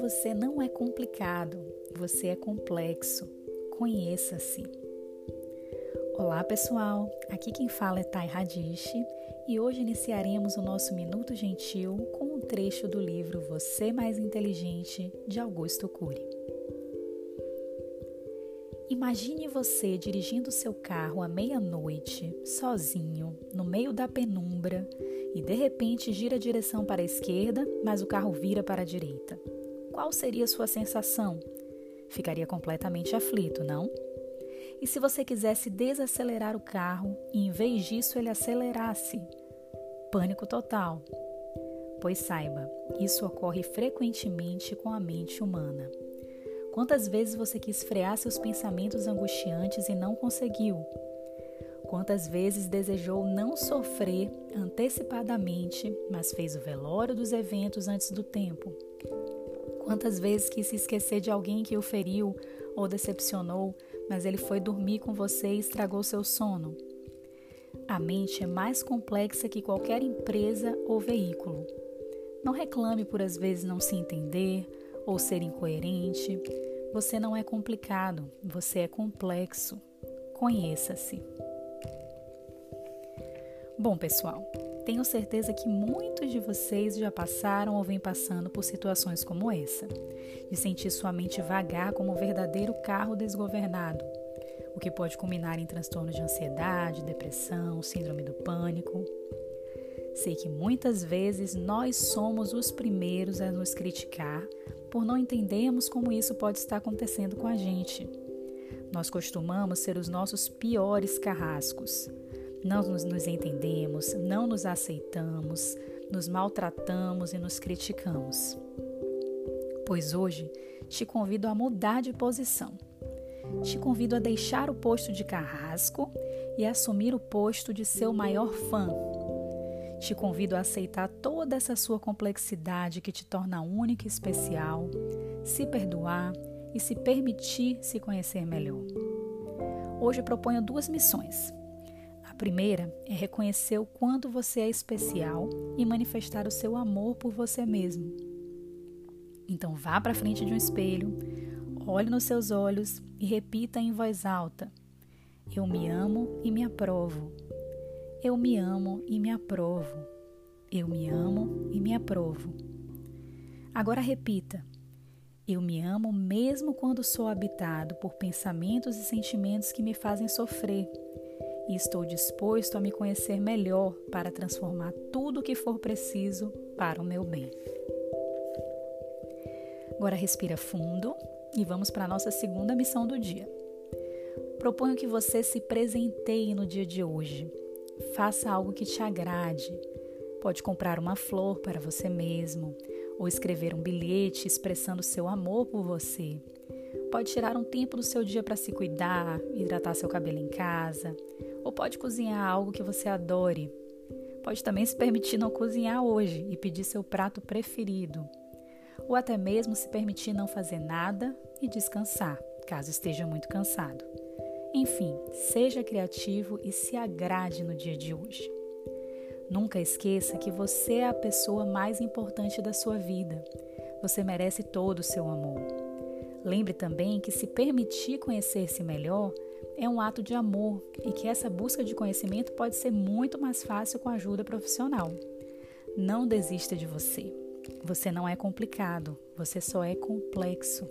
Você não é complicado, você é complexo. Conheça-se. Olá pessoal, aqui quem fala é Thay Radishi e hoje iniciaremos o nosso Minuto Gentil com um trecho do livro Você Mais Inteligente de Augusto Cury. Imagine você dirigindo seu carro à meia-noite, sozinho, no meio da penumbra, e de repente gira a direção para a esquerda, mas o carro vira para a direita qual seria sua sensação? Ficaria completamente aflito, não? E se você quisesse desacelerar o carro e em vez disso ele acelerasse? Pânico total. Pois saiba, isso ocorre frequentemente com a mente humana. Quantas vezes você quis frear seus pensamentos angustiantes e não conseguiu? Quantas vezes desejou não sofrer antecipadamente, mas fez o velório dos eventos antes do tempo? Quantas vezes quis se esquecer de alguém que o feriu ou decepcionou, mas ele foi dormir com você e estragou seu sono? A mente é mais complexa que qualquer empresa ou veículo. Não reclame por às vezes não se entender ou ser incoerente. Você não é complicado, você é complexo. Conheça-se. Bom, pessoal, tenho certeza que muitos de vocês já passaram ou vêm passando por situações como essa, de sentir sua mente vagar como um verdadeiro carro desgovernado, o que pode culminar em transtornos de ansiedade, depressão, síndrome do pânico. Sei que muitas vezes nós somos os primeiros a nos criticar por não entendermos como isso pode estar acontecendo com a gente. Nós costumamos ser os nossos piores carrascos não nos, nos entendemos, não nos aceitamos, nos maltratamos e nos criticamos. Pois hoje te convido a mudar de posição. Te convido a deixar o posto de carrasco e assumir o posto de seu maior fã. Te convido a aceitar toda essa sua complexidade que te torna única e especial, se perdoar e se permitir se conhecer melhor. Hoje proponho duas missões. A primeira é reconhecer o quanto você é especial e manifestar o seu amor por você mesmo. Então vá para frente de um espelho, olhe nos seus olhos e repita em voz alta: Eu me amo e me aprovo. Eu me amo e me aprovo. Eu me amo e me aprovo. Agora repita: Eu me amo mesmo quando sou habitado por pensamentos e sentimentos que me fazem sofrer e estou disposto a me conhecer melhor para transformar tudo o que for preciso para o meu bem. Agora respira fundo e vamos para a nossa segunda missão do dia. Proponho que você se presenteie no dia de hoje. Faça algo que te agrade. Pode comprar uma flor para você mesmo ou escrever um bilhete expressando seu amor por você. Pode tirar um tempo do seu dia para se cuidar, hidratar seu cabelo em casa, ou pode cozinhar algo que você adore. Pode também se permitir não cozinhar hoje e pedir seu prato preferido. Ou até mesmo se permitir não fazer nada e descansar, caso esteja muito cansado. Enfim, seja criativo e se agrade no dia de hoje. Nunca esqueça que você é a pessoa mais importante da sua vida. Você merece todo o seu amor. Lembre também que se permitir conhecer-se melhor é um ato de amor e que essa busca de conhecimento pode ser muito mais fácil com ajuda profissional. Não desista de você. Você não é complicado, você só é complexo.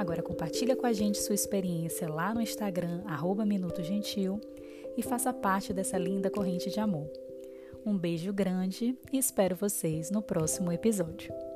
Agora compartilha com a gente sua experiência lá no Instagram @minutogentil e faça parte dessa linda corrente de amor. Um beijo grande e espero vocês no próximo episódio.